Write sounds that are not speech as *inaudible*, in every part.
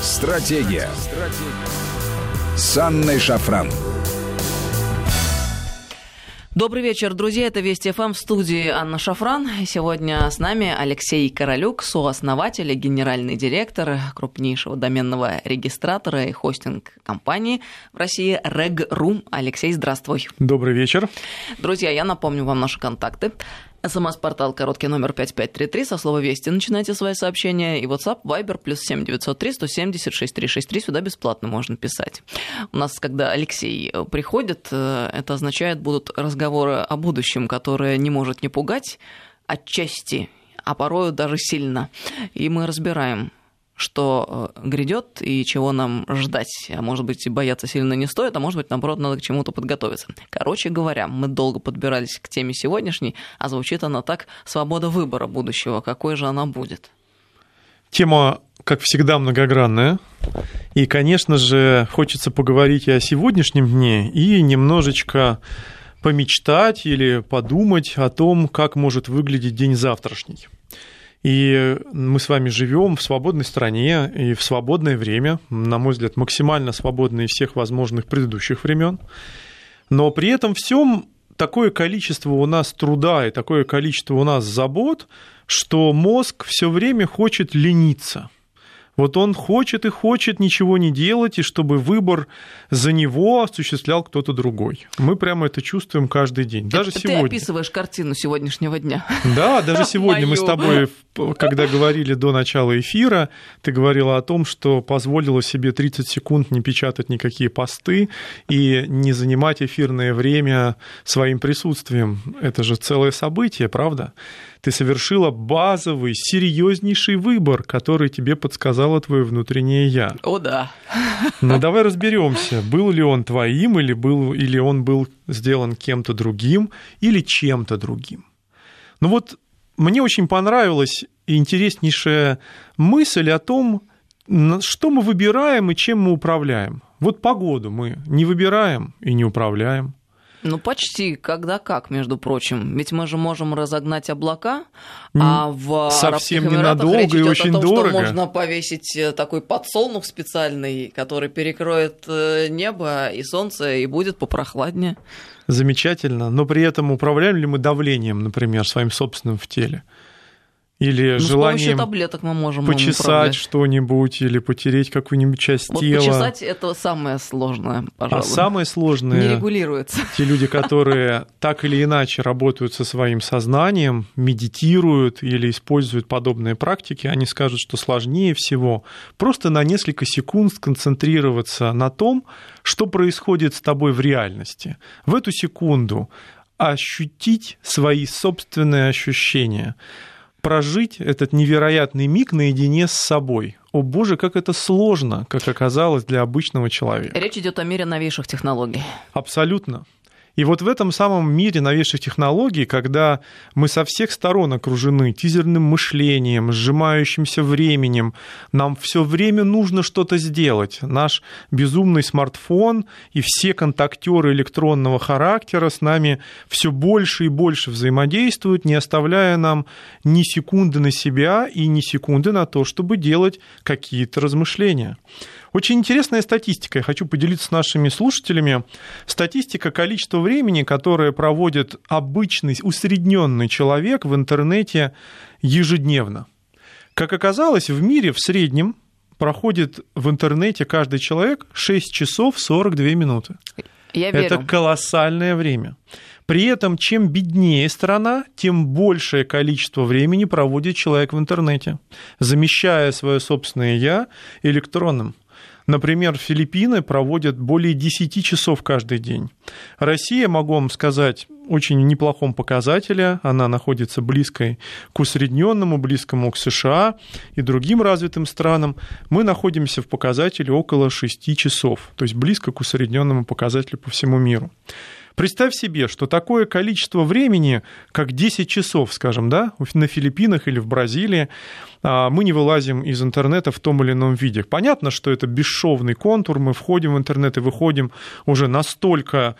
Стратегия. Стратегия. С Анной Шафран. Добрый вечер, друзья. Это Вести ФМ в студии Анна Шафран. Сегодня с нами Алексей Королюк, сооснователь и генеральный директор крупнейшего доменного регистратора и хостинг-компании в России Reg.ru. Алексей, здравствуй. Добрый вечер. Друзья, я напомню вам наши контакты. СМС-портал короткий номер 5533, со слова «Вести» начинайте свои сообщения, и WhatsApp, Viber, плюс 7903 170 6363, сюда бесплатно можно писать. У нас, когда Алексей э, приходит, э, это означает, будут разговоры о будущем, которые не может не пугать отчасти, а порою даже сильно. И мы разбираем, что э, грядет и чего нам ждать. А может быть, бояться сильно не стоит, а может быть, наоборот, надо к чему-то подготовиться. Короче говоря, мы долго подбирались к теме сегодняшней, а звучит она так «Свобода выбора будущего». Какой же она будет? Тема, как всегда, многогранная. И, конечно же, хочется поговорить и о сегодняшнем дне, и немножечко помечтать или подумать о том, как может выглядеть день завтрашний. И мы с вами живем в свободной стране и в свободное время, на мой взгляд, максимально свободное из всех возможных предыдущих времен. Но при этом всем такое количество у нас труда и такое количество у нас забот, что мозг все время хочет лениться – вот он хочет и хочет ничего не делать, и чтобы выбор за него осуществлял кто-то другой. Мы прямо это чувствуем каждый день. Даже это сегодня. Ты описываешь картину сегодняшнего дня. Да, даже *laughs* сегодня мы с тобой, когда говорили до начала эфира, ты говорила о том, что позволила себе 30 секунд не печатать никакие посты и не занимать эфирное время своим присутствием. Это же целое событие, правда? Ты совершила базовый, серьезнейший выбор, который тебе подсказало твое внутреннее я. О, да. Ну, давай разберемся, был ли он твоим, или, был, или он был сделан кем-то другим, или чем-то другим. Ну вот мне очень понравилась интереснейшая мысль о том, что мы выбираем и чем мы управляем. Вот погоду мы не выбираем и не управляем. Ну, почти, когда как, между прочим. Ведь мы же можем разогнать облака, а в Совсем ненадолго речь идет и очень о том, дорого. Что можно повесить э, такой подсолнух специальный, который перекроет э, небо и солнце, и будет попрохладнее. Замечательно. Но при этом управляем ли мы давлением, например, своим собственным в теле? Или ну, желанием таблеток мы можем почесать что-нибудь или потереть какую-нибудь часть вот тела. Почесать это самое сложное, пожалуй. А самое сложное не регулируется. Те люди, которые так или иначе работают со своим сознанием, медитируют или используют подобные практики, они скажут, что сложнее всего просто на несколько секунд сконцентрироваться на том, что происходит с тобой в реальности. В эту секунду ощутить свои собственные ощущения прожить этот невероятный миг наедине с собой. О боже, как это сложно, как оказалось для обычного человека. Речь идет о мире новейших технологий. Абсолютно. И вот в этом самом мире новейших технологий, когда мы со всех сторон окружены тизерным мышлением, сжимающимся временем, нам все время нужно что-то сделать. Наш безумный смартфон и все контактеры электронного характера с нами все больше и больше взаимодействуют, не оставляя нам ни секунды на себя и ни секунды на то, чтобы делать какие-то размышления. Очень интересная статистика, я хочу поделиться с нашими слушателями. Статистика количества времени, которое проводит обычный усредненный человек в интернете ежедневно. Как оказалось, в мире в среднем проходит в интернете каждый человек 6 часов 42 минуты. Я верю. Это колоссальное время. При этом, чем беднее страна, тем большее количество времени проводит человек в интернете, замещая свое собственное «я» электронным. Например, Филиппины проводят более 10 часов каждый день. Россия, могу вам сказать, очень неплохом показателе. Она находится близкой к усредненному, близкому к США и другим развитым странам. Мы находимся в показателе около 6 часов, то есть близко к усредненному показателю по всему миру. Представь себе, что такое количество времени, как 10 часов, скажем, да, на Филиппинах или в Бразилии, мы не вылазим из интернета в том или ином виде. Понятно, что это бесшовный контур, мы входим в интернет и выходим уже настолько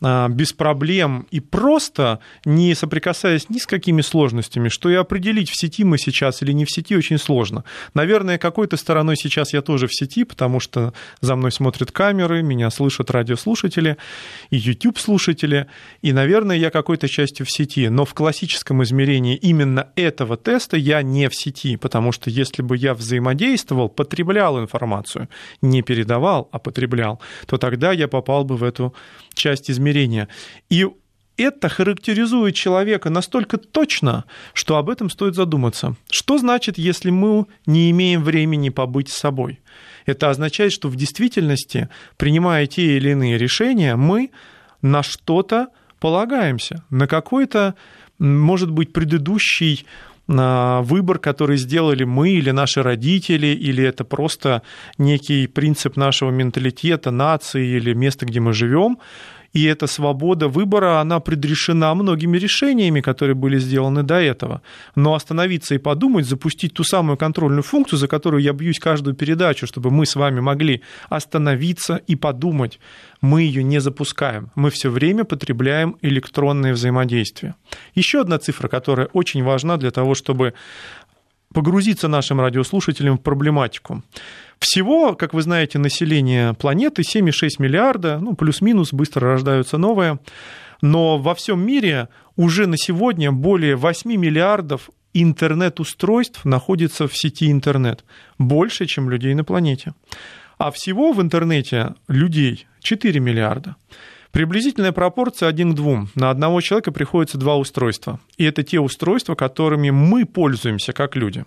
а, без проблем и просто, не соприкасаясь ни с какими сложностями, что и определить, в сети мы сейчас или не в сети, очень сложно. Наверное, какой-то стороной сейчас я тоже в сети, потому что за мной смотрят камеры, меня слышат радиослушатели и YouTube-слушатели, и, наверное, я какой-то частью в сети. Но в классическом измерении именно этого теста я не в сети, потому что если бы я взаимодействовал, потреблял информацию, не передавал, а потреблял, то тогда я попал бы в эту часть измерения. И это характеризует человека настолько точно, что об этом стоит задуматься. Что значит, если мы не имеем времени побыть с собой? Это означает, что в действительности, принимая те или иные решения, мы на что-то полагаемся, на какой-то, может быть, предыдущий выбор, который сделали мы или наши родители, или это просто некий принцип нашего менталитета, нации или места, где мы живем, и эта свобода выбора, она предрешена многими решениями, которые были сделаны до этого. Но остановиться и подумать, запустить ту самую контрольную функцию, за которую я бьюсь каждую передачу, чтобы мы с вами могли остановиться и подумать, мы ее не запускаем. Мы все время потребляем электронные взаимодействия. Еще одна цифра, которая очень важна для того, чтобы погрузиться нашим радиослушателям в проблематику. Всего, как вы знаете, население планеты 7,6 миллиарда, ну, плюс-минус, быстро рождаются новые. Но во всем мире уже на сегодня более 8 миллиардов интернет-устройств находится в сети интернет. Больше, чем людей на планете. А всего в интернете людей 4 миллиарда. Приблизительная пропорция 1 к 2. На одного человека приходится два устройства. И это те устройства, которыми мы пользуемся как люди.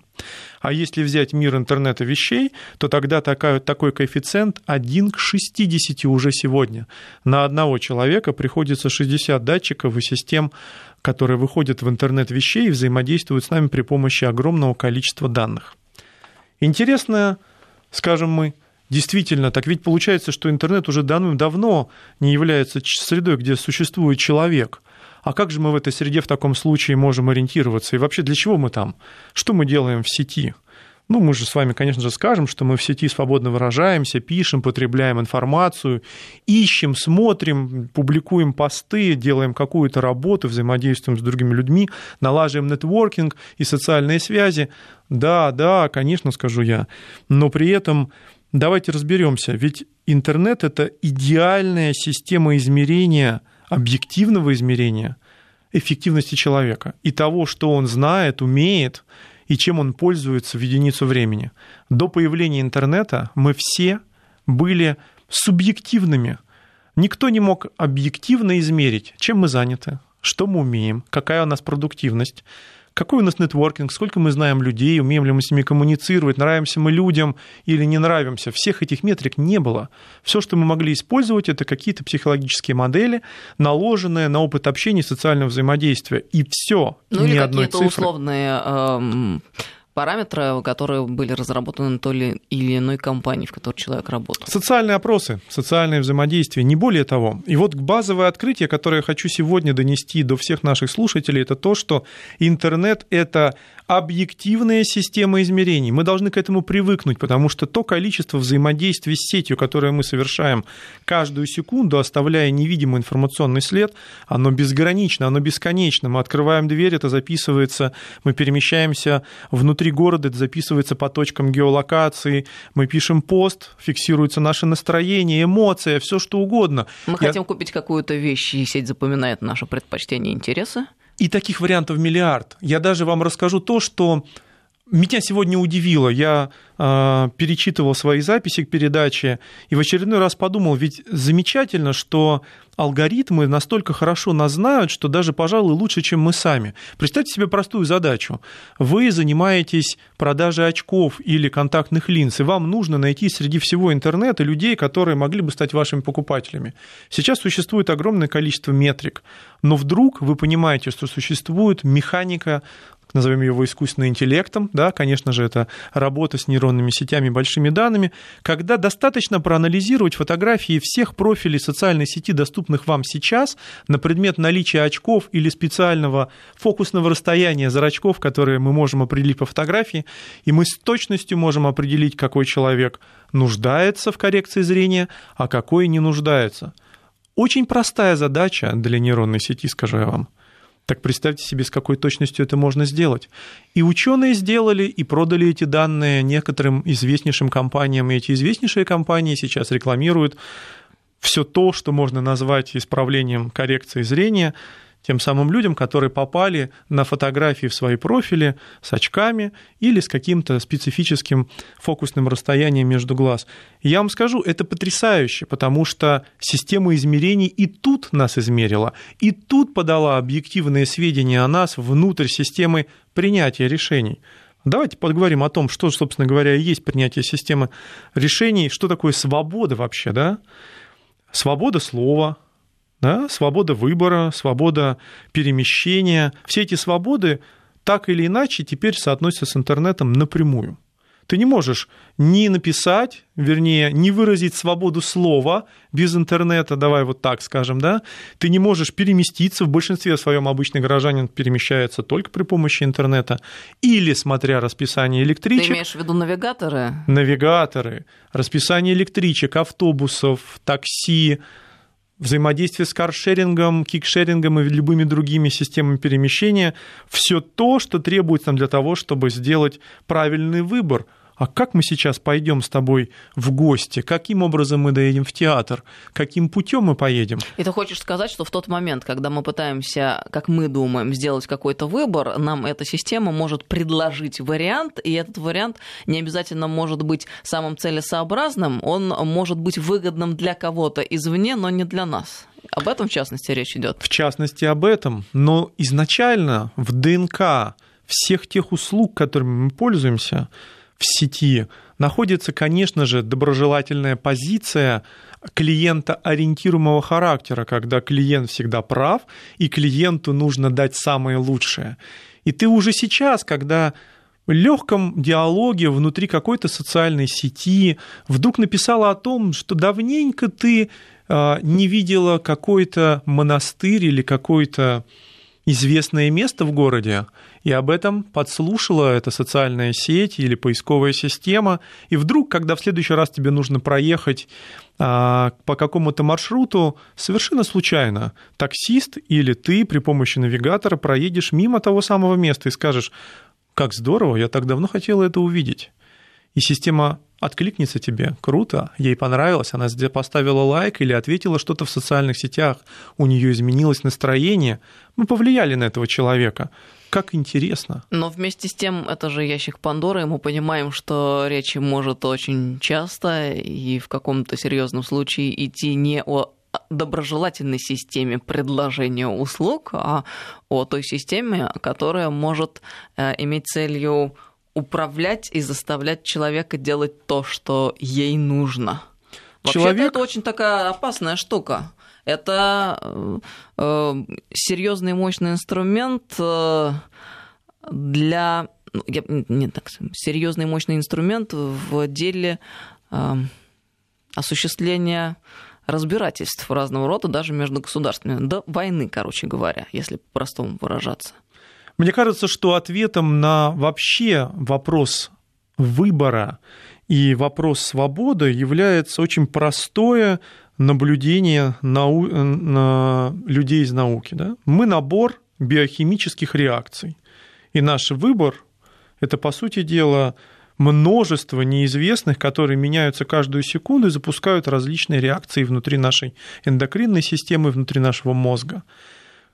А если взять мир интернета вещей, то тогда такая, такой коэффициент 1 к 60 уже сегодня. На одного человека приходится 60 датчиков и систем, которые выходят в интернет вещей и взаимодействуют с нами при помощи огромного количества данных. Интересно, скажем мы, Действительно, так ведь получается, что интернет уже давным-давно не является средой, где существует человек. А как же мы в этой среде в таком случае можем ориентироваться? И вообще для чего мы там? Что мы делаем в сети? Ну, мы же с вами, конечно же, скажем, что мы в сети свободно выражаемся, пишем, потребляем информацию, ищем, смотрим, публикуем посты, делаем какую-то работу, взаимодействуем с другими людьми, налаживаем нетворкинг и социальные связи. Да, да, конечно, скажу я. Но при этом Давайте разберемся, ведь интернет это идеальная система измерения, объективного измерения эффективности человека и того, что он знает, умеет и чем он пользуется в единицу времени. До появления интернета мы все были субъективными. Никто не мог объективно измерить, чем мы заняты, что мы умеем, какая у нас продуктивность какой у нас нетворкинг, сколько мы знаем людей, умеем ли мы с ними коммуницировать, нравимся мы людям или не нравимся. Всех этих метрик не было. Все, что мы могли использовать, это какие-то психологические модели, наложенные на опыт общения и социального взаимодействия. И все. Ну ни или какие-то условные эм, параметры, которые были разработаны той или иной компании, в которой человек работал. Социальные опросы, социальное взаимодействие, не более того. И вот базовое открытие, которое я хочу сегодня донести до всех наших слушателей, это то, что интернет – это объективная система измерений. Мы должны к этому привыкнуть, потому что то количество взаимодействий с сетью, которое мы совершаем каждую секунду, оставляя невидимый информационный след, оно безгранично, оно бесконечно. Мы открываем дверь, это записывается, мы перемещаемся внутри города, это записывается по точкам геолокации, мы пишем пост, фиксируется наше настроение, эмоция, все что угодно. Мы Я... хотим купить какую-то вещь, и сеть запоминает наши предпочтения и интересы. И таких вариантов миллиард. Я даже вам расскажу то, что меня сегодня удивило. Я э, перечитывал свои записи к передаче и в очередной раз подумал, ведь замечательно, что алгоритмы настолько хорошо нас знают, что даже, пожалуй, лучше, чем мы сами. Представьте себе простую задачу. Вы занимаетесь продажей очков или контактных линз, и вам нужно найти среди всего интернета людей, которые могли бы стать вашими покупателями. Сейчас существует огромное количество метрик, но вдруг вы понимаете, что существует механика назовем его искусственным интеллектом, да, конечно же, это работа с нейронными сетями, большими данными, когда достаточно проанализировать фотографии всех профилей социальной сети, доступных вам сейчас, на предмет наличия очков или специального фокусного расстояния зрачков, которые мы можем определить по фотографии, и мы с точностью можем определить, какой человек нуждается в коррекции зрения, а какой не нуждается. Очень простая задача для нейронной сети, скажу я вам – так представьте себе, с какой точностью это можно сделать. И ученые сделали и продали эти данные некоторым известнейшим компаниям, и эти известнейшие компании сейчас рекламируют все то, что можно назвать исправлением коррекции зрения – тем самым людям, которые попали на фотографии в свои профили с очками или с каким-то специфическим фокусным расстоянием между глаз. я вам скажу, это потрясающе, потому что система измерений и тут нас измерила, и тут подала объективные сведения о нас внутрь системы принятия решений. Давайте поговорим о том, что, собственно говоря, есть принятие системы решений, что такое свобода вообще, да? Свобода слова, да? свобода выбора, свобода перемещения. Все эти свободы так или иначе теперь соотносятся с интернетом напрямую. Ты не можешь ни написать, вернее, не выразить свободу слова без интернета, давай вот так скажем, да, ты не можешь переместиться, в большинстве своем обычный горожанин перемещается только при помощи интернета, или смотря расписание электричек. Ты имеешь в виду навигаторы? Навигаторы, расписание электричек, автобусов, такси, взаимодействие с каршерингом, кикшерингом и любыми другими системами перемещения, все то, что требуется нам для того, чтобы сделать правильный выбор – а как мы сейчас пойдем с тобой в гости, каким образом мы доедем в театр, каким путем мы поедем. И ты хочешь сказать, что в тот момент, когда мы пытаемся, как мы думаем, сделать какой-то выбор, нам эта система может предложить вариант, и этот вариант не обязательно может быть самым целесообразным, он может быть выгодным для кого-то извне, но не для нас. Об этом, в частности, речь идет. В частности, об этом. Но изначально в ДНК всех тех услуг, которыми мы пользуемся, в сети находится, конечно же, доброжелательная позиция клиента-ориентируемого характера, когда клиент всегда прав, и клиенту нужно дать самое лучшее. И ты уже сейчас, когда в легком диалоге внутри какой-то социальной сети вдруг написала о том, что давненько ты а, не видела какой-то монастырь или какой-то известное место в городе, и об этом подслушала эта социальная сеть или поисковая система, и вдруг, когда в следующий раз тебе нужно проехать а, по какому-то маршруту, совершенно случайно таксист или ты при помощи навигатора проедешь мимо того самого места и скажешь, как здорово, я так давно хотела это увидеть. И система откликнется тебе, круто, ей понравилось, она поставила лайк или ответила что-то в социальных сетях, у нее изменилось настроение, мы повлияли на этого человека. Как интересно. Но вместе с тем, это же ящик Пандоры, и мы понимаем, что речь может очень часто и в каком-то серьезном случае идти не о доброжелательной системе предложения услуг, а о той системе, которая может э, иметь целью управлять и заставлять человека делать то, что ей нужно. Вообще-то это очень такая опасная штука. Это э, э серьезный мощный инструмент э, для ну, я, не так серьезный мощный инструмент в деле э, осуществления разбирательств разного рода даже между государствами, до войны, короче говоря, если по-простому выражаться. Мне кажется, что ответом на вообще вопрос выбора и вопрос свободы является очень простое наблюдение нау... на людей из науки. Да? Мы набор биохимических реакций. И наш выбор – это, по сути дела, множество неизвестных, которые меняются каждую секунду и запускают различные реакции внутри нашей эндокринной системы, внутри нашего мозга.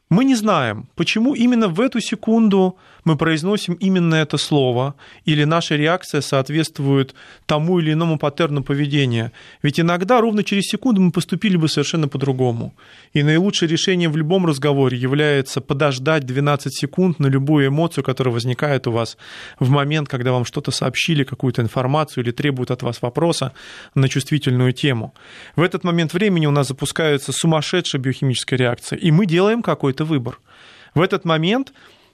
Мы не знаем, почему именно в эту секунду мы произносим именно это слово, или наша реакция соответствует тому или иному паттерну поведения. Ведь иногда ровно через секунду мы поступили бы совершенно по-другому. И наилучшее решение в любом разговоре является подождать 12 секунд на любую эмоцию, которая возникает у вас в момент, когда вам что-то сообщили, какую-то информацию или требуют от вас вопроса на чувствительную тему. В этот момент времени у нас запускается сумасшедшая биохимическая реакция, и мы делаем какой-то выбор. В этот момент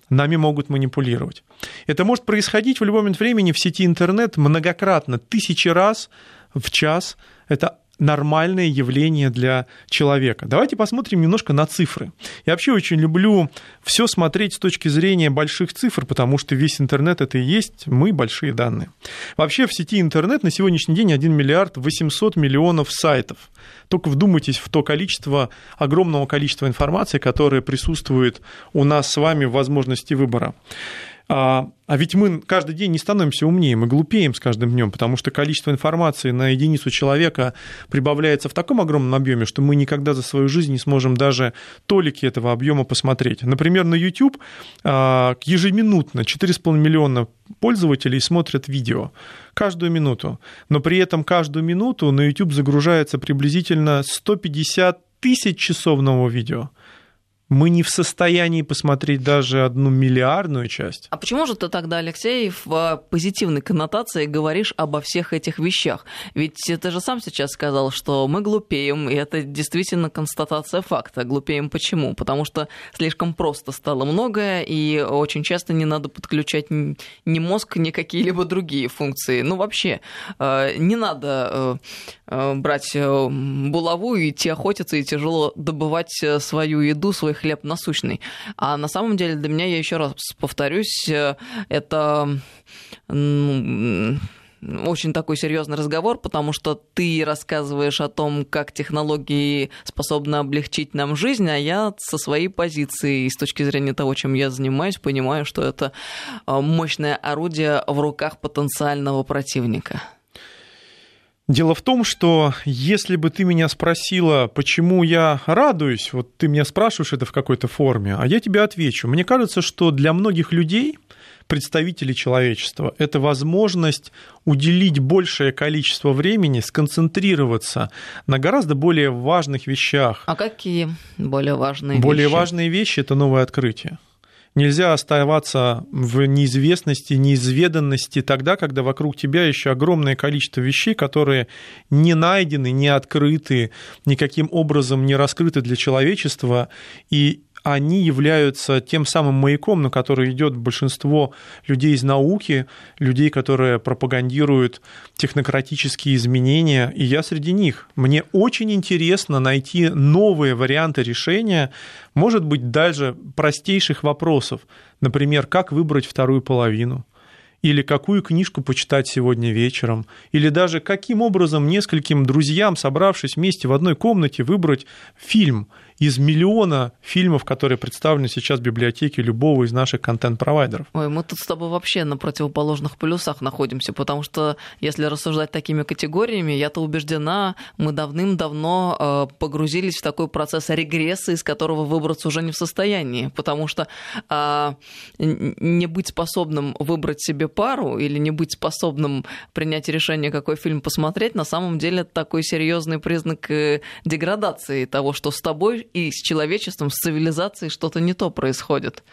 нами могут манипулировать. Это может происходить в любой момент времени в сети интернет многократно, тысячи раз в час. Это нормальное явление для человека. Давайте посмотрим немножко на цифры. Я вообще очень люблю все смотреть с точки зрения больших цифр, потому что весь интернет это и есть мы, большие данные. Вообще в сети интернет на сегодняшний день 1 миллиард 800 миллионов сайтов. Только вдумайтесь в то количество, огромного количества информации, которое присутствует у нас с вами в возможности выбора. А, а ведь мы каждый день не становимся умнее, мы глупеем с каждым днем, потому что количество информации на единицу человека прибавляется в таком огромном объеме, что мы никогда за свою жизнь не сможем даже толики этого объема посмотреть. Например, на YouTube а, ежеминутно 4,5 миллиона пользователей смотрят видео каждую минуту, но при этом каждую минуту на YouTube загружается приблизительно 150 тысяч часов нового видео мы не в состоянии посмотреть даже одну миллиардную часть. А почему же ты тогда, Алексей, в позитивной коннотации говоришь обо всех этих вещах? Ведь ты же сам сейчас сказал, что мы глупеем, и это действительно констатация факта. Глупеем почему? Потому что слишком просто стало многое, и очень часто не надо подключать ни мозг, ни какие-либо другие функции. Ну, вообще, э, не надо э, э, брать булаву и идти охотиться, и тяжело добывать свою еду, свой хлеб насущный. А на самом деле для меня, я еще раз повторюсь, э, это очень такой серьезный разговор, потому что ты рассказываешь о том, как технологии способны облегчить нам жизнь, а я со своей позиции и с точки зрения того, чем я занимаюсь, понимаю, что это э, мощное орудие в руках потенциального противника. Дело в том, что если бы ты меня спросила, почему я радуюсь, вот ты меня спрашиваешь это в какой-то форме, а я тебе отвечу. Мне кажется, что для многих людей, представителей человечества, это возможность уделить большее количество времени, сконцентрироваться на гораздо более важных вещах. А какие более важные более вещи? Более важные вещи – это новое открытие. Нельзя оставаться в неизвестности, неизведанности тогда, когда вокруг тебя еще огромное количество вещей, которые не найдены, не открыты, никаким образом не раскрыты для человечества, и они являются тем самым маяком, на который идет большинство людей из науки, людей, которые пропагандируют технократические изменения, и я среди них. Мне очень интересно найти новые варианты решения, может быть, даже простейших вопросов. Например, как выбрать вторую половину, или какую книжку почитать сегодня вечером, или даже каким образом нескольким друзьям, собравшись вместе в одной комнате, выбрать фильм из миллиона фильмов, которые представлены сейчас в библиотеке любого из наших контент-провайдеров. Ой, мы тут с тобой вообще на противоположных полюсах находимся, потому что если рассуждать такими категориями, я-то убеждена, мы давным-давно э, погрузились в такой процесс регресса, из которого выбраться уже не в состоянии, потому что э, не быть способным выбрать себе пару или не быть способным принять решение, какой фильм посмотреть, на самом деле такой серьезный признак э, деградации того, что с тобой и с человечеством, с цивилизацией что-то не то происходит.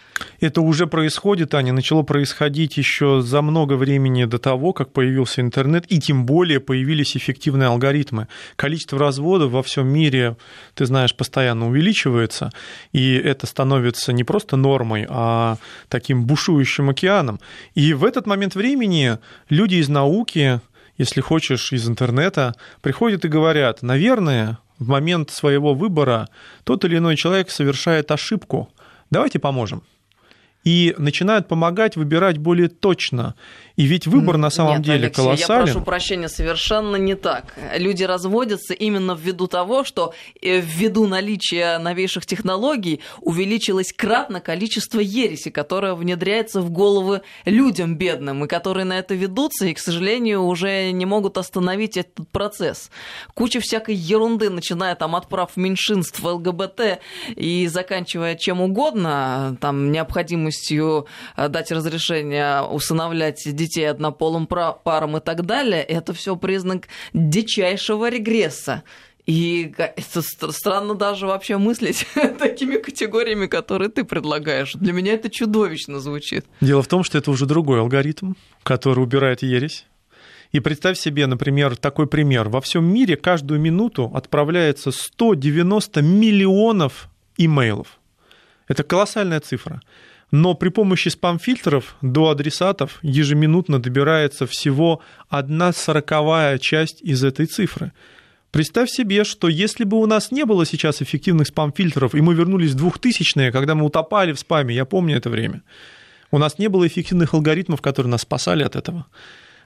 Это уже происходит, Аня, начало происходить еще за много времени до того, как появился интернет, и тем более появились эффективные алгоритмы. Количество разводов во всем мире, ты знаешь, постоянно увеличивается, и это становится не просто нормой, а таким бушующим океаном. И в этот момент времени люди из науки, если хочешь, из интернета, приходят и говорят, наверное, в момент своего выбора тот или иной человек совершает ошибку. Давайте поможем. И начинают помогать выбирать более точно. И ведь выбор на самом Нет, деле Алексей, колоссален. Я прошу прощения, совершенно не так. Люди разводятся именно ввиду того, что э, ввиду наличия новейших технологий увеличилось кратно количество ереси, которое внедряется в головы людям бедным, и которые на это ведутся, и, к сожалению, уже не могут остановить этот процесс. Куча всякой ерунды, начиная там от прав меньшинств, ЛГБТ и заканчивая чем угодно, там необходимостью э, дать разрешение усыновлять детей детей однополым парам и так далее, это все признак дичайшего регресса. И это странно даже вообще мыслить *laughs* такими категориями, которые ты предлагаешь. Для меня это чудовищно звучит. Дело в том, что это уже другой алгоритм, который убирает ересь. И представь себе, например, такой пример. Во всем мире каждую минуту отправляется 190 миллионов имейлов. Это колоссальная цифра. Но при помощи спам-фильтров до адресатов ежеминутно добирается всего одна сороковая часть из этой цифры. Представь себе, что если бы у нас не было сейчас эффективных спам-фильтров, и мы вернулись в 2000-е, когда мы утопали в спаме, я помню это время, у нас не было эффективных алгоритмов, которые нас спасали от этого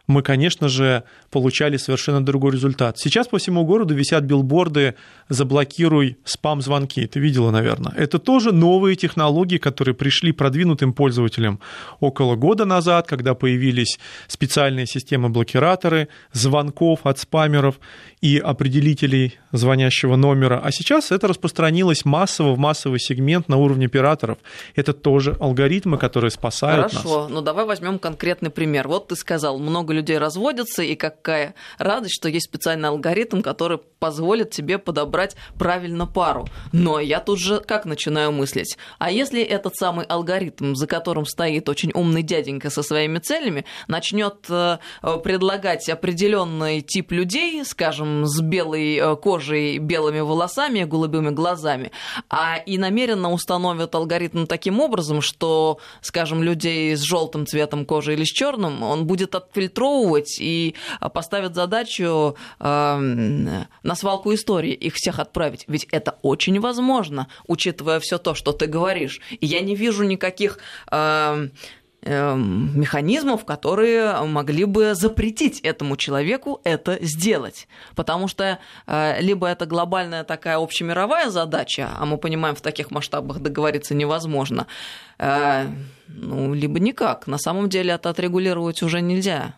мы, конечно же, получали совершенно другой результат. Сейчас по всему городу висят билборды «Заблокируй спам-звонки». Ты видела, наверное. Это тоже новые технологии, которые пришли продвинутым пользователям около года назад, когда появились специальные системы-блокираторы звонков от спамеров и определителей звонящего номера. А сейчас это распространилось массово в массовый сегмент на уровне операторов. Это тоже алгоритмы, которые спасают Хорошо, нас. Хорошо, ну давай возьмем конкретный пример. Вот ты сказал, много людей разводятся, и какая радость, что есть специальный алгоритм, который позволит тебе подобрать правильно пару. Но я тут же как начинаю мыслить? А если этот самый алгоритм, за которым стоит очень умный дяденька со своими целями, начнет э, предлагать определенный тип людей, скажем, с белой э, кожей, белыми волосами, голубыми глазами, а и намеренно установит алгоритм таким образом, что, скажем, людей с желтым цветом кожи или с черным, он будет отфильтровывать и э, поставит задачу э, на свалку истории их всех отправить. Ведь это очень возможно, учитывая все то, что ты говоришь. И я не вижу никаких э, механизмов, которые могли бы запретить этому человеку это сделать. Потому что э, либо это глобальная такая общемировая задача, а мы понимаем, в таких масштабах договориться невозможно, э, ну, либо никак. На самом деле это отрегулировать уже нельзя.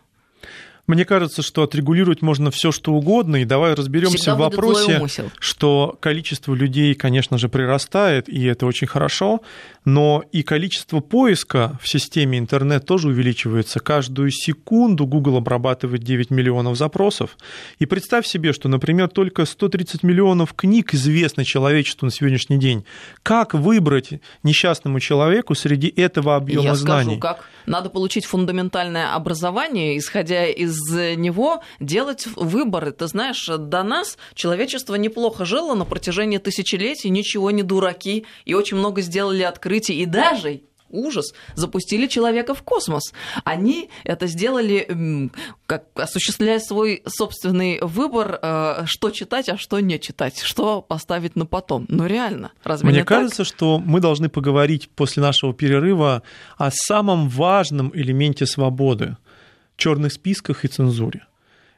Мне кажется, что отрегулировать можно все, что угодно, и давай разберемся в вопросе, что количество людей, конечно же, прирастает, и это очень хорошо, но и количество поиска в системе интернет тоже увеличивается. Каждую секунду Google обрабатывает 9 миллионов запросов. И представь себе, что, например, только 130 миллионов книг известны человечеству на сегодняшний день. Как выбрать несчастному человеку среди этого объема Я знаний? Скажу, как. Надо получить фундаментальное образование, исходя из из него делать выборы. Ты знаешь, до нас человечество неплохо жило на протяжении тысячелетий, ничего не дураки, и очень много сделали открытий, и даже ужас, запустили человека в космос. Они это сделали, как, осуществляя свой собственный выбор, э, что читать, а что не читать, что поставить на потом. Ну реально, разве Мне не кажется, так? что мы должны поговорить после нашего перерыва о самом важном элементе свободы черных списках и цензуре?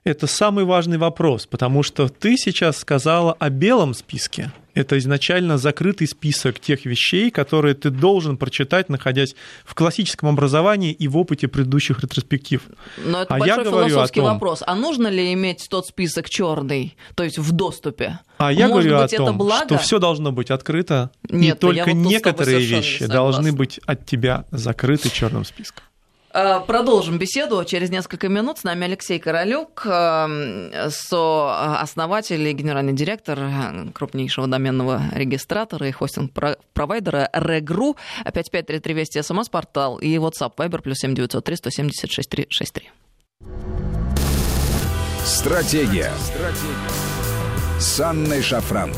Это самый важный вопрос, потому что ты сейчас сказала о белом списке. Это изначально закрытый список тех вещей, которые ты должен прочитать, находясь в классическом образовании и в опыте предыдущих ретроспектив. Но это а большой я философский том, вопрос. А нужно ли иметь тот список черный, то есть в доступе? А я Может говорю быть, о том, благо? что все должно быть открыто, Нет, и только вот некоторые вещи должны быть от тебя закрыты черным списком. Э, продолжим беседу через несколько минут. С нами Алексей Королюк, э, сооснователь и генеральный директор э, крупнейшего доменного регистратора и хостинг-провайдера Регру. 5533 Вести СМС-портал и WhatsApp Viber плюс 7903 176 363. Стратегия. Стратегия. С Анной Шафран.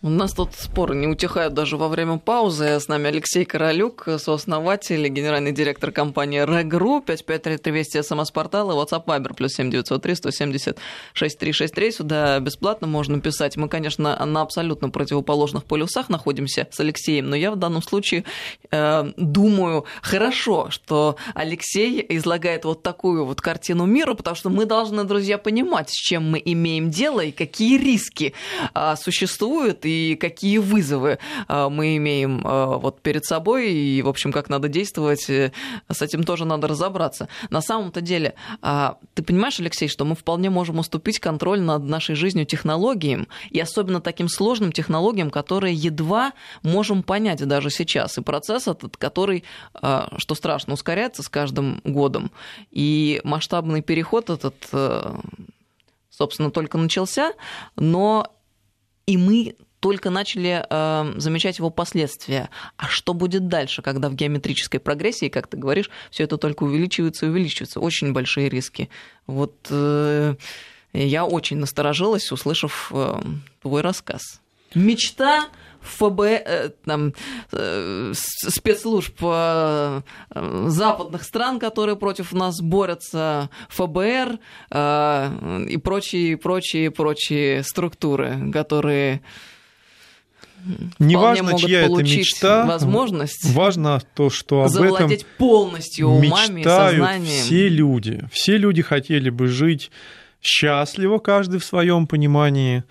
У нас тут споры не утихают даже во время паузы. С нами Алексей Королюк, сооснователь и генеральный директор компании Регру, 5533 Вести СМС-портал и WhatsApp Viber, плюс 7903 170 6363. Сюда бесплатно можно писать. Мы, конечно, на абсолютно противоположных полюсах находимся с Алексеем, но я в данном случае э, думаю, хорошо, что Алексей излагает вот такую вот картину мира, потому что мы должны, друзья, понимать, с чем мы имеем дело и какие риски э, существуют и какие вызовы а, мы имеем а, вот перед собой, и, в общем, как надо действовать, э, с этим тоже надо разобраться. На самом-то деле, а, ты понимаешь, Алексей, что мы вполне можем уступить контроль над нашей жизнью технологиям, и особенно таким сложным технологиям, которые едва можем понять даже сейчас. И процесс этот, который, что страшно, ускоряется с каждым годом. И масштабный переход этот э, собственно, только начался, но и мы только начали э, замечать его последствия. А что будет дальше, когда в геометрической прогрессии, как ты говоришь, все это только увеличивается и увеличивается? Очень большие риски. Вот э, я очень насторожилась, услышав э, твой рассказ. Мечта ФБ, э, там, э, спецслужб э, западных стран, которые против нас борются, ФБР и прочие, прочие, прочие структуры, которые Неважно, чья это мечта, возможность важно то, что об этом полностью умами, мечтают сознанием. все люди. Все люди хотели бы жить счастливо, каждый в своем понимании,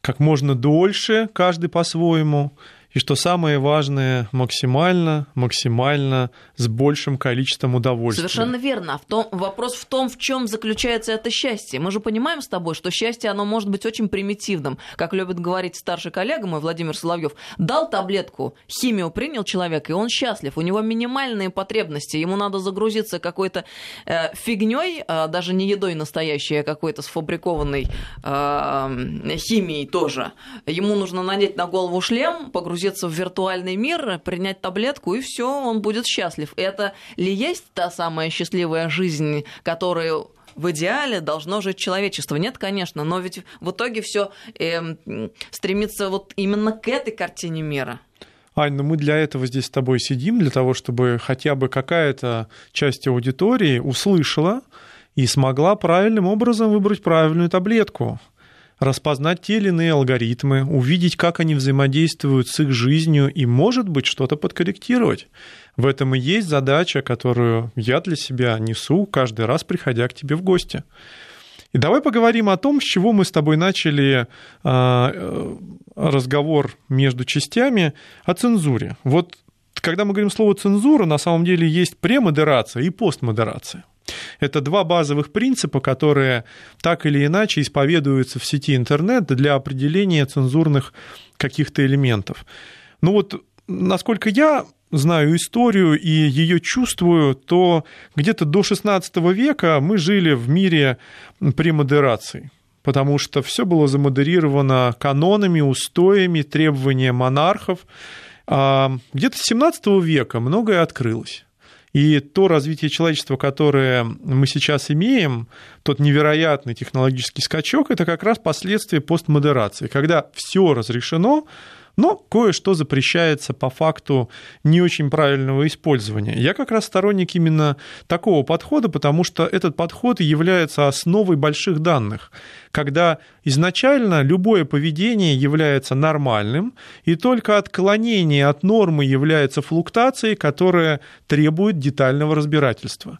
как можно дольше, каждый по-своему и что самое важное, максимально, максимально с большим количеством удовольствия. Совершенно верно. А в том, вопрос в том, в чем заключается это счастье. Мы же понимаем с тобой, что счастье, оно может быть очень примитивным. Как любит говорить старший коллега мой, Владимир Соловьев, дал таблетку, химию принял человек, и он счастлив. У него минимальные потребности. Ему надо загрузиться какой-то э, фигней, э, даже не едой настоящей, а какой-то сфабрикованной э, химией тоже. Ему нужно надеть на голову шлем, погрузиться погрузиться в виртуальный мир, принять таблетку, и все, он будет счастлив. Это ли есть та самая счастливая жизнь, которую в идеале должно жить человечество. Нет, конечно, но ведь в итоге все э, стремится вот именно к этой картине мира. Ань, ну мы для этого здесь с тобой сидим, для того, чтобы хотя бы какая-то часть аудитории услышала и смогла правильным образом выбрать правильную таблетку распознать те или иные алгоритмы, увидеть, как они взаимодействуют с их жизнью и, может быть, что-то подкорректировать. В этом и есть задача, которую я для себя несу каждый раз, приходя к тебе в гости. И давай поговорим о том, с чего мы с тобой начали а, э, разговор между частями о цензуре. Вот когда мы говорим слово цензура, на самом деле есть премодерация и постмодерация. Это два базовых принципа, которые так или иначе исповедуются в сети интернет для определения цензурных каких-то элементов. Ну вот, насколько я знаю историю и ее чувствую, то где-то до XVI века мы жили в мире премодерации потому что все было замодерировано канонами, устоями, требованиями монархов. А где-то с XVII века многое открылось. И то развитие человечества, которое мы сейчас имеем, тот невероятный технологический скачок, это как раз последствия постмодерации, когда все разрешено, но кое-что запрещается по факту не очень правильного использования. Я как раз сторонник именно такого подхода, потому что этот подход является основой больших данных, когда изначально любое поведение является нормальным, и только отклонение от нормы является флуктацией, которая требует детального разбирательства.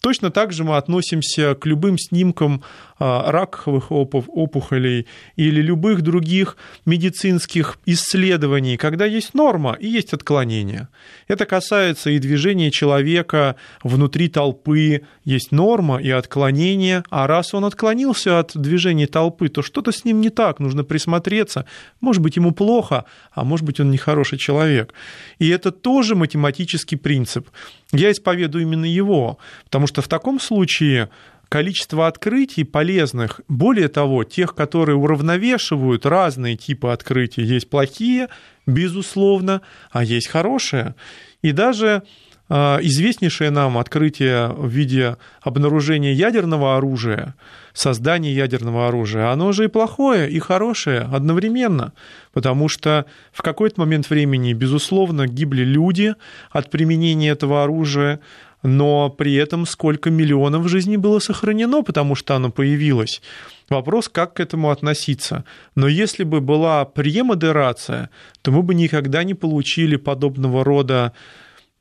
Точно так же мы относимся к любым снимкам раковых опухолей или любых других медицинских исследований, когда есть норма и есть отклонение. Это касается и движения человека внутри толпы, есть норма и отклонение, а раз он отклонился от движения толпы, то что-то с ним не так, нужно присмотреться. Может быть, ему плохо, а может быть, он нехороший человек. И это тоже математический принцип. Я исповедую именно его, потому что в таком случае количество открытий полезных, более того, тех, которые уравновешивают разные типы открытий, есть плохие, безусловно, а есть хорошие. И даже а, известнейшее нам открытие в виде обнаружения ядерного оружия, создания ядерного оружия, оно же и плохое, и хорошее одновременно, потому что в какой-то момент времени, безусловно, гибли люди от применения этого оружия, но при этом сколько миллионов жизней было сохранено, потому что оно появилось. Вопрос, как к этому относиться. Но если бы была премодерация, то мы бы никогда не получили подобного рода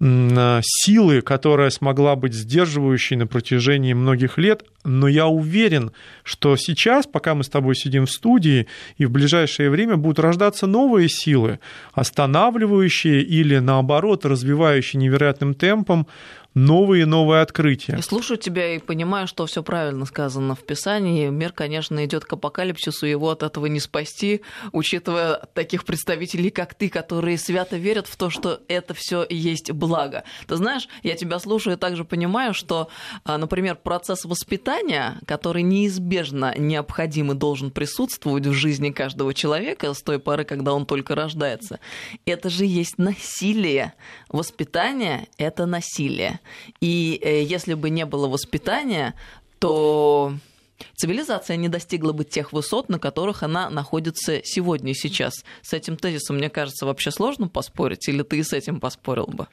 силы, которая смогла быть сдерживающей на протяжении многих лет, но я уверен, что сейчас, пока мы с тобой сидим в студии, и в ближайшее время будут рождаться новые силы, останавливающие или, наоборот, развивающие невероятным темпом новые и новые открытия. Я слушаю тебя и понимаю, что все правильно сказано в Писании. Мир, конечно, идет к апокалипсису, его от этого не спасти, учитывая таких представителей, как ты, которые свято верят в то, что это все есть благо. Ты знаешь, я тебя слушаю и также понимаю, что, а, например, процесс воспитания, который неизбежно необходим и должен присутствовать в жизни каждого человека с той поры, когда он только рождается, это же есть насилие. Воспитание — это насилие. И э, если бы не было воспитания, то цивилизация не достигла бы тех высот, на которых она находится сегодня и сейчас. С этим тезисом, мне кажется, вообще сложно поспорить, или ты с этим поспорил бы?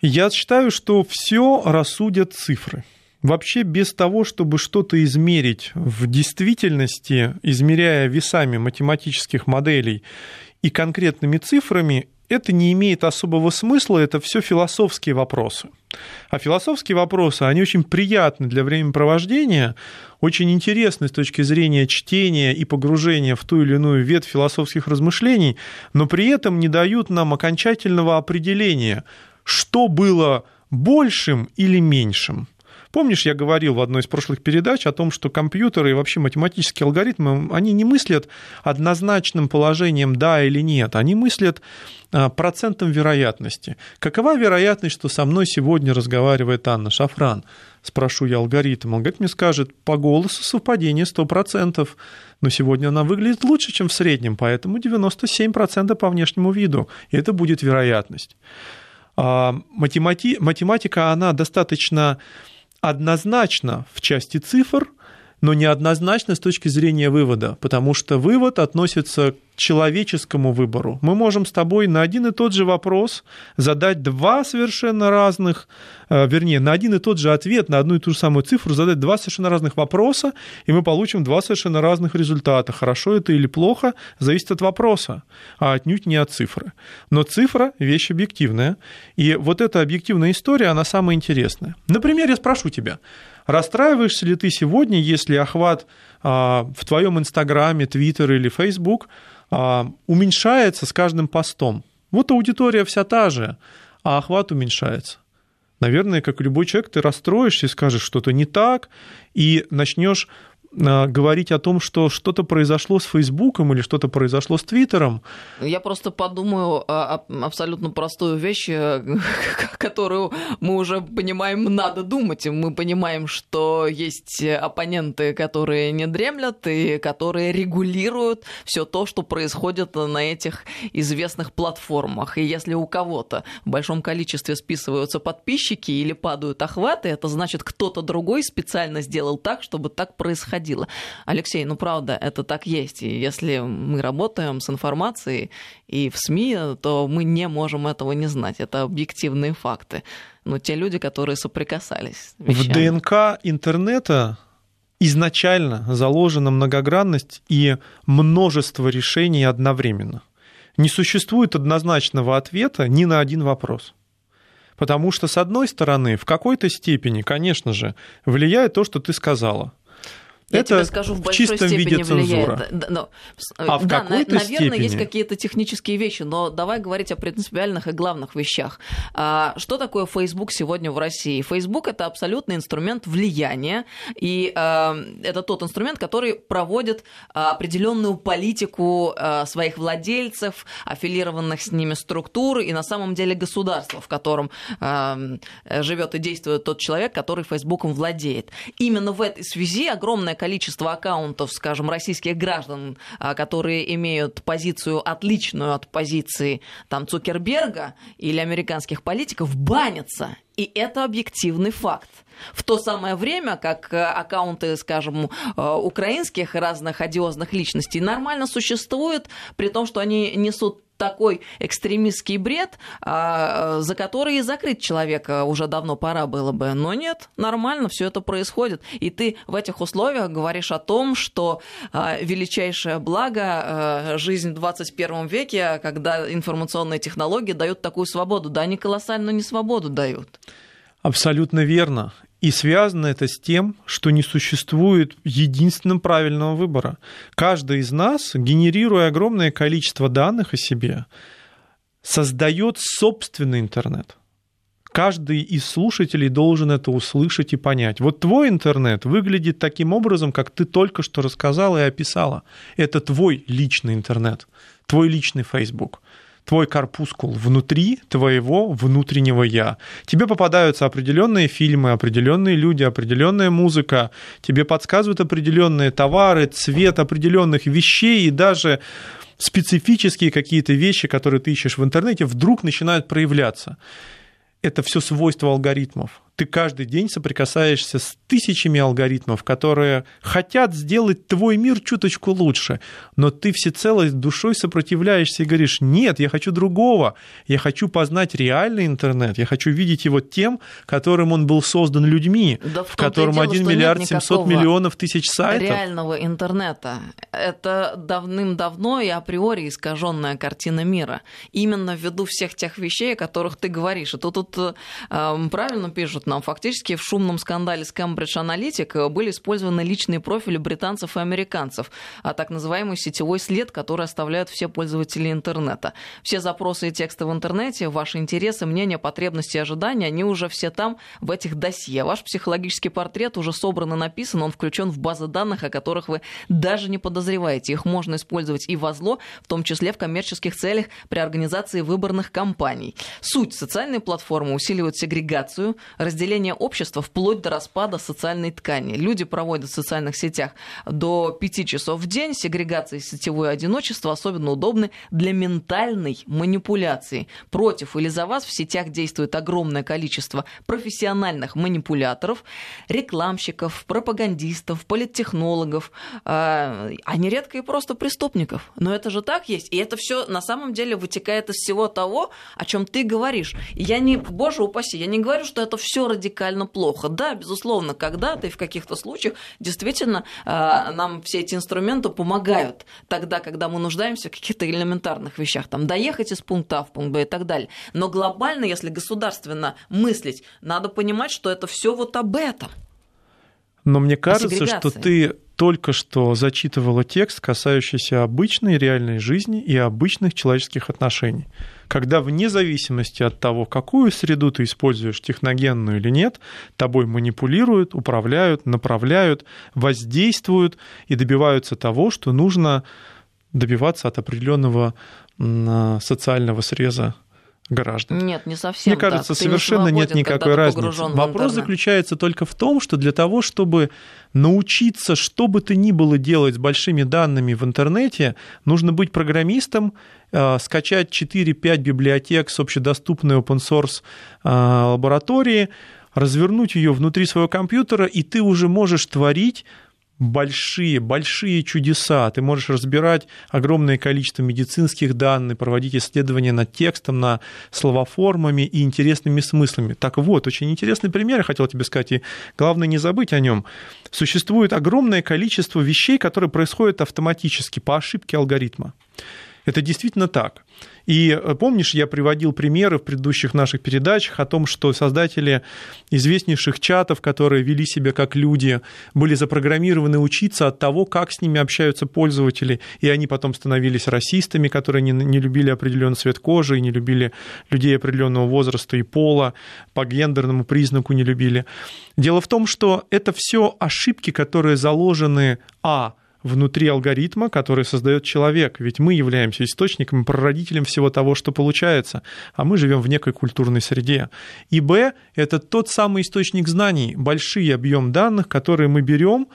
Я считаю, что все рассудят цифры. Вообще без того, чтобы что-то измерить в действительности, измеряя весами математических моделей и конкретными цифрами, это не имеет особого смысла, это все философские вопросы. А философские вопросы, они очень приятны для времяпровождения, очень интересны с точки зрения чтения и погружения в ту или иную ветвь философских размышлений, но при этом не дают нам окончательного определения, что было большим или меньшим. Помнишь, я говорил в одной из прошлых передач о том, что компьютеры и вообще математические алгоритмы, они не мыслят однозначным положением «да» или «нет», они мыслят а, процентом вероятности. Какова вероятность, что со мной сегодня разговаривает Анна Шафран? Спрошу я алгоритм. Алгоритм мне скажет, по голосу совпадение 100%, но сегодня она выглядит лучше, чем в среднем, поэтому 97% по внешнему виду, и это будет вероятность. А, математи... Математика, она достаточно однозначно в части цифр, но неоднозначно с точки зрения вывода, потому что вывод относится к человеческому выбору. Мы можем с тобой на один и тот же вопрос задать два совершенно разных, э, вернее, на один и тот же ответ, на одну и ту же самую цифру задать два совершенно разных вопроса, и мы получим два совершенно разных результата. Хорошо это или плохо, зависит от вопроса, а отнюдь не от цифры. Но цифра – вещь объективная, и вот эта объективная история, она самая интересная. Например, я спрошу тебя, Расстраиваешься ли ты сегодня, если охват а, в твоем Инстаграме, Твиттер или Фейсбук а, уменьшается с каждым постом? Вот аудитория вся та же, а охват уменьшается. Наверное, как любой человек, ты расстроишься и скажешь что-то не так, и начнешь говорить о том, что что-то произошло с Фейсбуком или что-то произошло с Твиттером. Я просто подумаю абсолютно простую вещь, э, *laughs* которую мы уже понимаем, надо думать. Мы понимаем, что есть оппоненты, которые не дремлят и которые регулируют все то, что происходит на этих известных платформах. И если у кого-то в большом количестве списываются подписчики или падают охваты, это значит, кто-то другой специально сделал так, чтобы так происходило происходило. Алексей, ну правда, это так есть. И если мы работаем с информацией и в СМИ, то мы не можем этого не знать. Это объективные факты. Но те люди, которые соприкасались. В ДНК интернета изначально заложена многогранность и множество решений одновременно. Не существует однозначного ответа ни на один вопрос. Потому что, с одной стороны, в какой-то степени, конечно же, влияет то, что ты сказала. Я это тебе скажу, в большой чистом степени виде влияет. Да, но, а в да, какой-то наверное, степени? есть какие-то технические вещи, но давай говорить о принципиальных и главных вещах. А, что такое Facebook сегодня в России? Facebook это абсолютный инструмент влияния, и а, это тот инструмент, который проводит а, определенную политику своих владельцев, аффилированных с ними структур и на самом деле государства, в котором а, живет и действует тот человек, который Фейсбуком владеет. Именно в этой связи огромное количество аккаунтов, скажем, российских граждан, а, которые имеют позицию отличную от позиции там, Цукерберга или американских политиков, банятся. И это объективный факт. В то самое время, как э, аккаунты, скажем, э, украинских разных одиозных личностей нормально существуют, при том, что они несут такой экстремистский бред, а, за который и закрыть человека уже давно пора было бы. Но нет, нормально все это происходит. И ты в этих условиях говоришь о том, что а, величайшее благо а, жизнь в 21 веке, когда информационные технологии дают такую свободу. Да, они колоссальную не свободу дают. Абсолютно верно. И связано это с тем, что не существует единственного правильного выбора. Каждый из нас, генерируя огромное количество данных о себе, создает собственный интернет. Каждый из слушателей должен это услышать и понять. Вот твой интернет выглядит таким образом, как ты только что рассказала и описала. Это твой личный интернет, твой личный Facebook твой корпускул внутри твоего внутреннего я. Тебе попадаются определенные фильмы, определенные люди, определенная музыка, тебе подсказывают определенные товары, цвет определенных вещей и даже специфические какие-то вещи, которые ты ищешь в интернете, вдруг начинают проявляться. Это все свойство алгоритмов. Ты каждый день соприкасаешься с тысячами алгоритмов, которые хотят сделать твой мир чуточку лучше, но ты всецело душой сопротивляешься и говоришь, нет, я хочу другого, я хочу познать реальный интернет, я хочу видеть его тем, которым он был создан людьми, да в, в котором 1 миллиард 700 миллионов тысяч сайтов. Реального интернета. Это давным-давно и априори искаженная картина мира. Именно ввиду всех тех вещей, о которых ты говоришь. И тут, тут э, правильно пишут, нам фактически в шумном скандале с Cambridge Analytica были использованы личные профили британцев и американцев, а так называемый сетевой след, который оставляют все пользователи интернета. Все запросы и тексты в интернете, ваши интересы, мнения, потребности и ожидания, они уже все там, в этих досье. Ваш психологический портрет уже собран и написан, он включен в базы данных, о которых вы даже не подозреваете. Их можно использовать и во зло, в том числе в коммерческих целях при организации выборных кампаний. Суть социальной платформы усиливает сегрегацию, разделение общества вплоть до распада социальной ткани. Люди проводят в социальных сетях до 5 часов в день. Сегрегация и сетевое одиночество особенно удобны для ментальной манипуляции. Против или за вас в сетях действует огромное количество профессиональных манипуляторов, рекламщиков, пропагандистов, политтехнологов, а нередко и просто преступников. Но это же так есть. И это все на самом деле вытекает из всего того, о чем ты говоришь. Я не, боже упаси, я не говорю, что это все радикально плохо. Да, безусловно, когда-то и в каких-то случаях действительно а, нам все эти инструменты помогают тогда, когда мы нуждаемся в каких-то элементарных вещах, там доехать из пункта А в пункт Б и так далее. Но глобально, если государственно мыслить, надо понимать, что это все вот об этом. Но мне кажется, что ты только что зачитывала текст, касающийся обычной реальной жизни и обычных человеческих отношений. Когда вне зависимости от того, какую среду ты используешь, техногенную или нет, тобой манипулируют, управляют, направляют, воздействуют и добиваются того, что нужно добиваться от определенного социального среза граждан. Нет, не совсем. Мне кажется, так. совершенно не свободен, нет никакой разницы. Вопрос заключается только в том, что для того, чтобы научиться, что бы то ни было делать с большими данными в интернете, нужно быть программистом, э, скачать 4-5 библиотек с общедоступной open source э, лаборатории, развернуть ее внутри своего компьютера, и ты уже можешь творить большие, большие чудеса. Ты можешь разбирать огромное количество медицинских данных, проводить исследования над текстом, на словоформами и интересными смыслами. Так вот, очень интересный пример, я хотел тебе сказать, и главное не забыть о нем. Существует огромное количество вещей, которые происходят автоматически по ошибке алгоритма. Это действительно так. И э, помнишь, я приводил примеры в предыдущих наших передачах о том, что создатели известнейших чатов, которые вели себя как люди, были запрограммированы учиться от того, как с ними общаются пользователи, и они потом становились расистами, которые не, не любили определенный цвет кожи и не любили людей определенного возраста и пола, по гендерному признаку не любили. Дело в том, что это все ошибки, которые заложены, а, внутри алгоритма, который создает человек. Ведь мы являемся источником, прародителем всего того, что получается, а мы живем в некой культурной среде. И Б – это тот самый источник знаний, большой объем данных, которые мы берем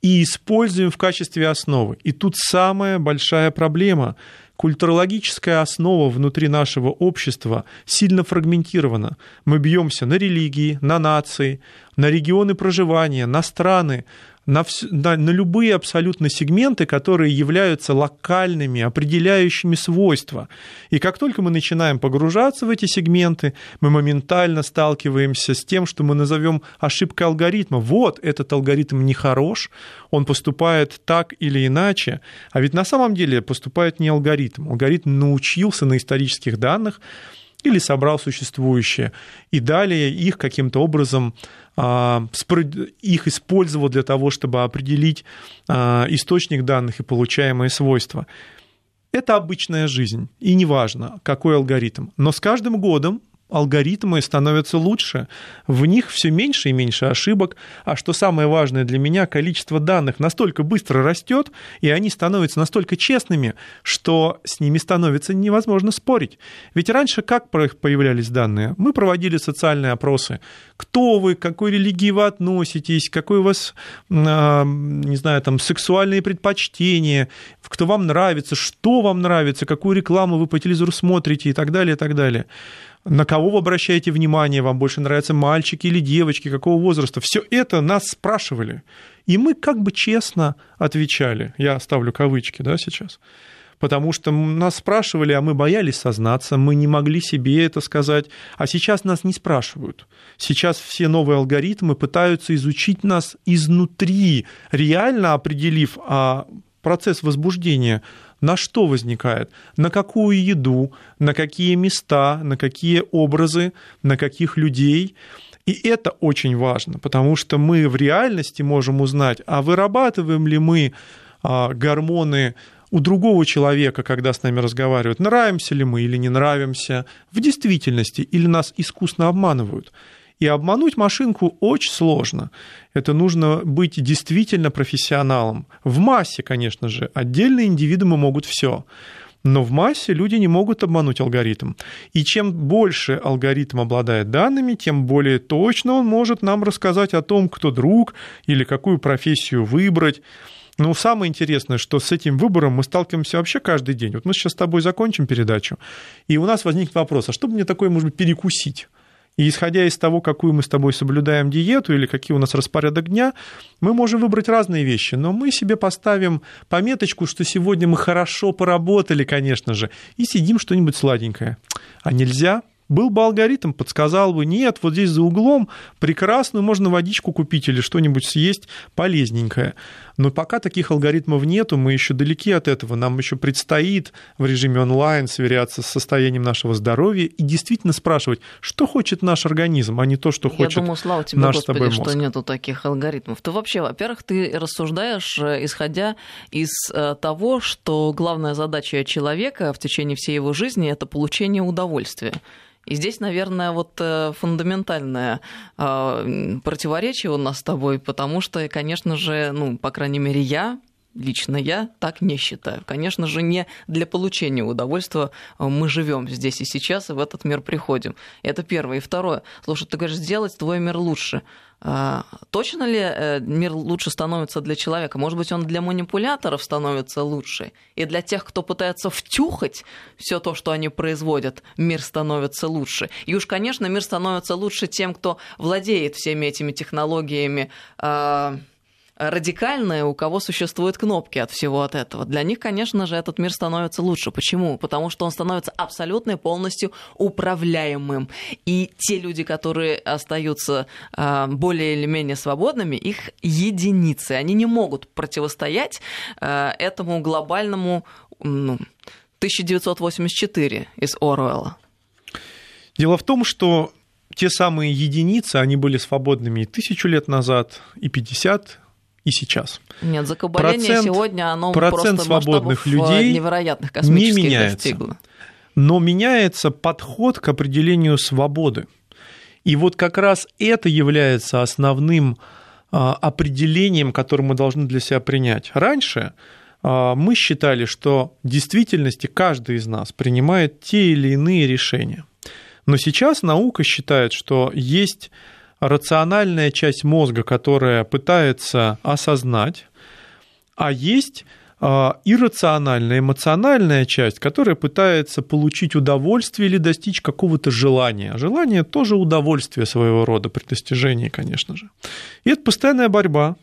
и используем в качестве основы. И тут самая большая проблема – культурологическая основа внутри нашего общества сильно фрагментирована. Мы бьемся на религии, на нации, на регионы проживания, на страны, на, на, на любые абсолютно сегменты, которые являются локальными, определяющими свойства. И как только мы начинаем погружаться в эти сегменты, мы моментально сталкиваемся с тем, что мы назовем ошибкой алгоритма. Вот этот алгоритм нехорош, он поступает так или иначе, а ведь на самом деле поступает не алгоритм. Алгоритм научился на исторических данных, или собрал существующие, и далее их каким-то образом а, их использовал для того, чтобы определить а, источник данных и получаемые свойства. Это обычная жизнь, и неважно, какой алгоритм. Но с каждым годом алгоритмы становятся лучше, в них все меньше и меньше ошибок, а что самое важное для меня, количество данных настолько быстро растет, и они становятся настолько честными, что с ними становится невозможно спорить. Ведь раньше как появлялись данные? Мы проводили социальные опросы. Кто вы, к какой религии вы относитесь, какой у вас, а, не знаю, там, сексуальные предпочтения, кто вам нравится, что вам нравится, какую рекламу вы по телевизору смотрите и так далее, и так далее. На кого вы обращаете внимание, вам больше нравятся мальчики или девочки, какого возраста. Все это нас спрашивали. И мы как бы честно отвечали. Я ставлю кавычки да, сейчас потому что нас спрашивали, а мы боялись сознаться, мы не могли себе это сказать, а сейчас нас не спрашивают. Сейчас все новые алгоритмы пытаются изучить нас изнутри, реально определив а процесс возбуждения, на что возникает, на какую еду, на какие места, на какие образы, на каких людей. И это очень важно, потому что мы в реальности можем узнать, а вырабатываем ли мы а, гормоны у другого человека, когда с нами разговаривают, нравимся ли мы или не нравимся в действительности, или нас искусно обманывают. И обмануть машинку очень сложно. Это нужно быть действительно профессионалом. В массе, конечно же, отдельные индивидуумы могут все. Но в массе люди не могут обмануть алгоритм. И чем больше алгоритм обладает данными, тем более точно он может нам рассказать о том, кто друг или какую профессию выбрать. Но самое интересное, что с этим выбором мы сталкиваемся вообще каждый день. Вот мы сейчас с тобой закончим передачу, и у нас возникнет вопрос, а что бы мне такое, может быть, перекусить? И исходя из того, какую мы с тобой соблюдаем диету или какие у нас распорядок дня, мы можем выбрать разные вещи, но мы себе поставим пометочку, что сегодня мы хорошо поработали, конечно же, и сидим что-нибудь сладенькое. А нельзя был бы алгоритм, подсказал бы, нет, вот здесь за углом прекрасную можно водичку купить или что-нибудь съесть полезненькое. Но пока таких алгоритмов нету, мы еще далеки от этого. Нам еще предстоит в режиме онлайн сверяться с состоянием нашего здоровья и действительно спрашивать, что хочет наш организм, а не то, что хочет Я думаю, слава тебе, наш Господи, тобой мозг. что нету таких алгоритмов. Ты вообще, во-первых, ты рассуждаешь, э, исходя из э, того, что главная задача человека в течение всей его жизни – это получение удовольствия. И здесь, наверное, вот э, фундаментальное а, противоречие у нас с тобой, потому что, конечно же, ну, по крайней мере, я Лично я так не считаю. Конечно же, не для получения удовольствия мы живем здесь и сейчас, и в этот мир приходим. Это первое. И второе. Слушай, ты говоришь, сделать твой мир лучше. А, точно ли э, мир лучше становится для человека? Может быть, он для манипуляторов становится лучше? И для тех, кто пытается втюхать все то, что они производят, мир становится лучше. И уж, конечно, мир становится лучше тем, кто владеет всеми этими технологиями а, радикальные, у кого существуют кнопки от всего от этого. Для них, конечно же, этот мир становится лучше. Почему? Потому что он становится абсолютно и полностью управляемым. И те люди, которые остаются а, более или менее свободными, их единицы. Они не могут противостоять а, этому глобальному ну, 1984 из Оруэлла. Дело в том, что те самые единицы, они были свободными и тысячу лет назад, и 50, и сейчас. Нет, закабаление процент, сегодня оно процент просто свободных э, людей невероятных космических не меняется. достигло. Но меняется подход к определению свободы. И вот как раз это является основным а, определением, которое мы должны для себя принять. Раньше а, мы считали, что в действительности каждый из нас принимает те или иные решения. Но сейчас наука считает, что есть рациональная часть мозга, которая пытается осознать, а есть а, иррациональная, эмоциональная часть, которая пытается получить удовольствие или достичь какого-то желания. Желание тоже удовольствие своего рода при достижении, конечно же. И это постоянная борьба.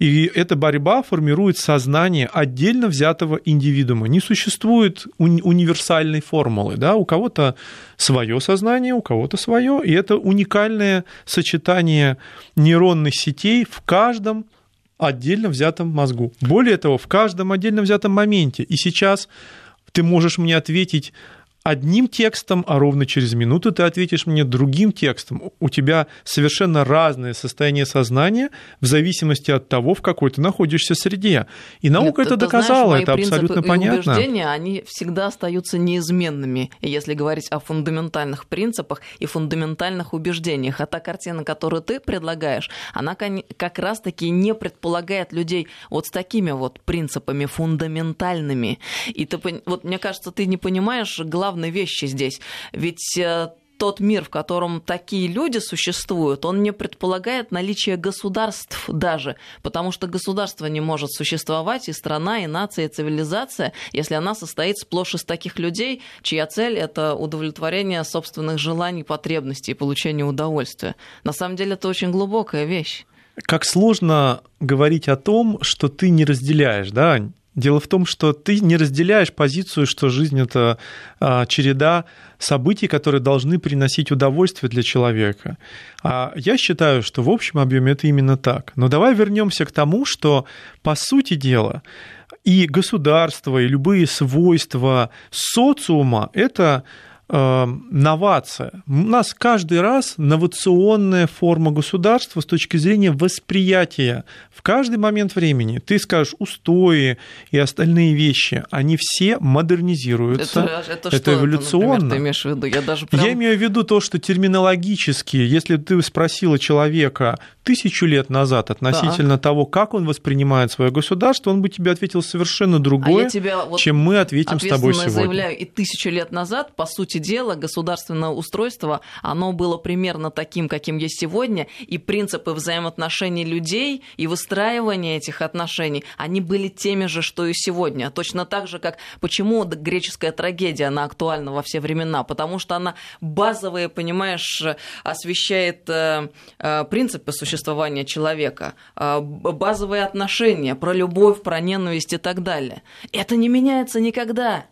И эта борьба формирует сознание отдельно взятого индивидуума. Не существует уни- универсальной формулы. Да? У кого-то свое сознание, у кого-то свое. И это уникальное сочетание нейронных сетей в каждом отдельно взятом мозгу. Более того, в каждом отдельно взятом моменте. И сейчас ты можешь мне ответить одним текстом, а ровно через минуту ты ответишь мне другим текстом. У тебя совершенно разное состояние сознания в зависимости от того, в какой ты находишься среде. И наука Нет, это доказала, знаешь, это абсолютно и понятно. убеждения, они всегда остаются неизменными, если говорить о фундаментальных принципах и фундаментальных убеждениях. А та картина, которую ты предлагаешь, она как раз-таки не предполагает людей вот с такими вот принципами фундаментальными. И ты, вот мне кажется, ты не понимаешь главное главной вещи здесь. Ведь э, тот мир, в котором такие люди существуют, он не предполагает наличие государств даже, потому что государство не может существовать, и страна, и нация, и цивилизация, если она состоит сплошь из таких людей, чья цель — это удовлетворение собственных желаний, потребностей и получение удовольствия. На самом деле это очень глубокая вещь. Как сложно говорить о том, что ты не разделяешь, да, Дело в том, что ты не разделяешь позицию, что жизнь это а, череда событий, которые должны приносить удовольствие для человека. А я считаю, что в общем объеме это именно так. Но давай вернемся к тому, что по сути дела и государство, и любые свойства социума это новация. У нас каждый раз новационная форма государства с точки зрения восприятия. В каждый момент времени ты скажешь устои и остальные вещи, они все модернизируются. Это, это, это эволюционно. Это, например, ты имеешь в виду? Я, даже прям... Я имею в виду то, что терминологически, если ты спросила человека тысячу лет назад относительно да. того, как он воспринимает свое государство, он бы тебе ответил совершенно другое, а тебя вот чем мы ответим с тобой сегодня. заявляю, и тысячу лет назад, по сути дела, государственное устройство, оно было примерно таким, каким есть сегодня, и принципы взаимоотношений людей и выстраивания этих отношений, они были теми же, что и сегодня. Точно так же, как почему греческая трагедия, она актуальна во все времена, потому что она базовые, понимаешь, освещает э, э, принципы существования человека, э, базовые отношения, про любовь, про ненависть и так далее. Это не меняется никогда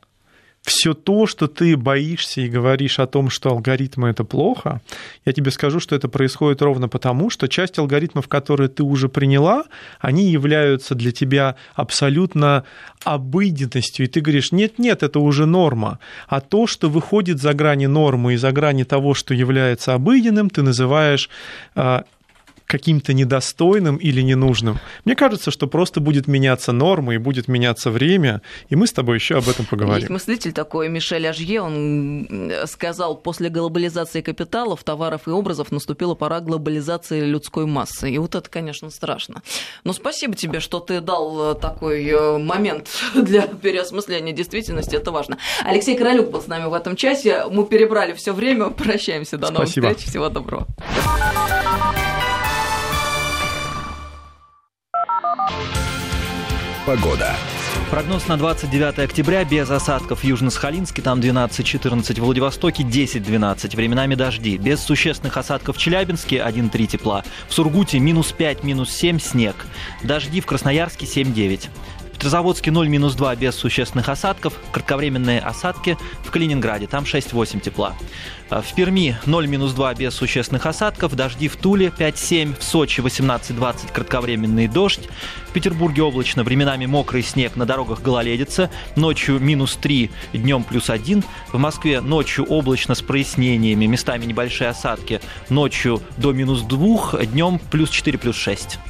все то, что ты боишься и говоришь о том, что алгоритмы это плохо, я тебе скажу, что это происходит ровно потому, что часть алгоритмов, которые ты уже приняла, они являются для тебя абсолютно обыденностью, и ты говоришь, нет-нет, это уже норма. А то, что выходит за грани нормы и за грани того, что является обыденным, ты называешь а, каким-то недостойным или ненужным. Мне кажется, что просто будет меняться нормы и будет меняться время, и мы с тобой еще об этом поговорим. Есть мыслитель такой, Мишель Ажье, он сказал, после глобализации капиталов, товаров и образов наступила пора глобализации людской массы. И вот это, конечно, страшно. Но спасибо тебе, что ты дал э, такой э, момент *laughs* для переосмысления действительности, это важно. Алексей Королюк был с нами в этом часе, мы перебрали все время, прощаемся, до новых Спасибо. встреч, всего доброго. Погода. Прогноз на 29 октября без осадков Южно-Сахалинске, там 12-14, в Владивостоке 10-12, временами дожди. Без существенных осадков в Челябинске 1-3 тепла. В Сургуте минус 5, минус 7 снег. Дожди в Красноярске 7-9. Петрозаводске 0-2 без существенных осадков, кратковременные осадки в Калининграде, там 6-8 тепла. А в Перми 0-2 без существенных осадков, дожди в Туле 5-7, в Сочи 18-20 кратковременный дождь, в Петербурге облачно, временами мокрый снег, на дорогах гололедица, ночью минус 3, днем плюс 1, в Москве ночью облачно с прояснениями, местами небольшие осадки, ночью до минус 2, днем плюс 4, плюс 6.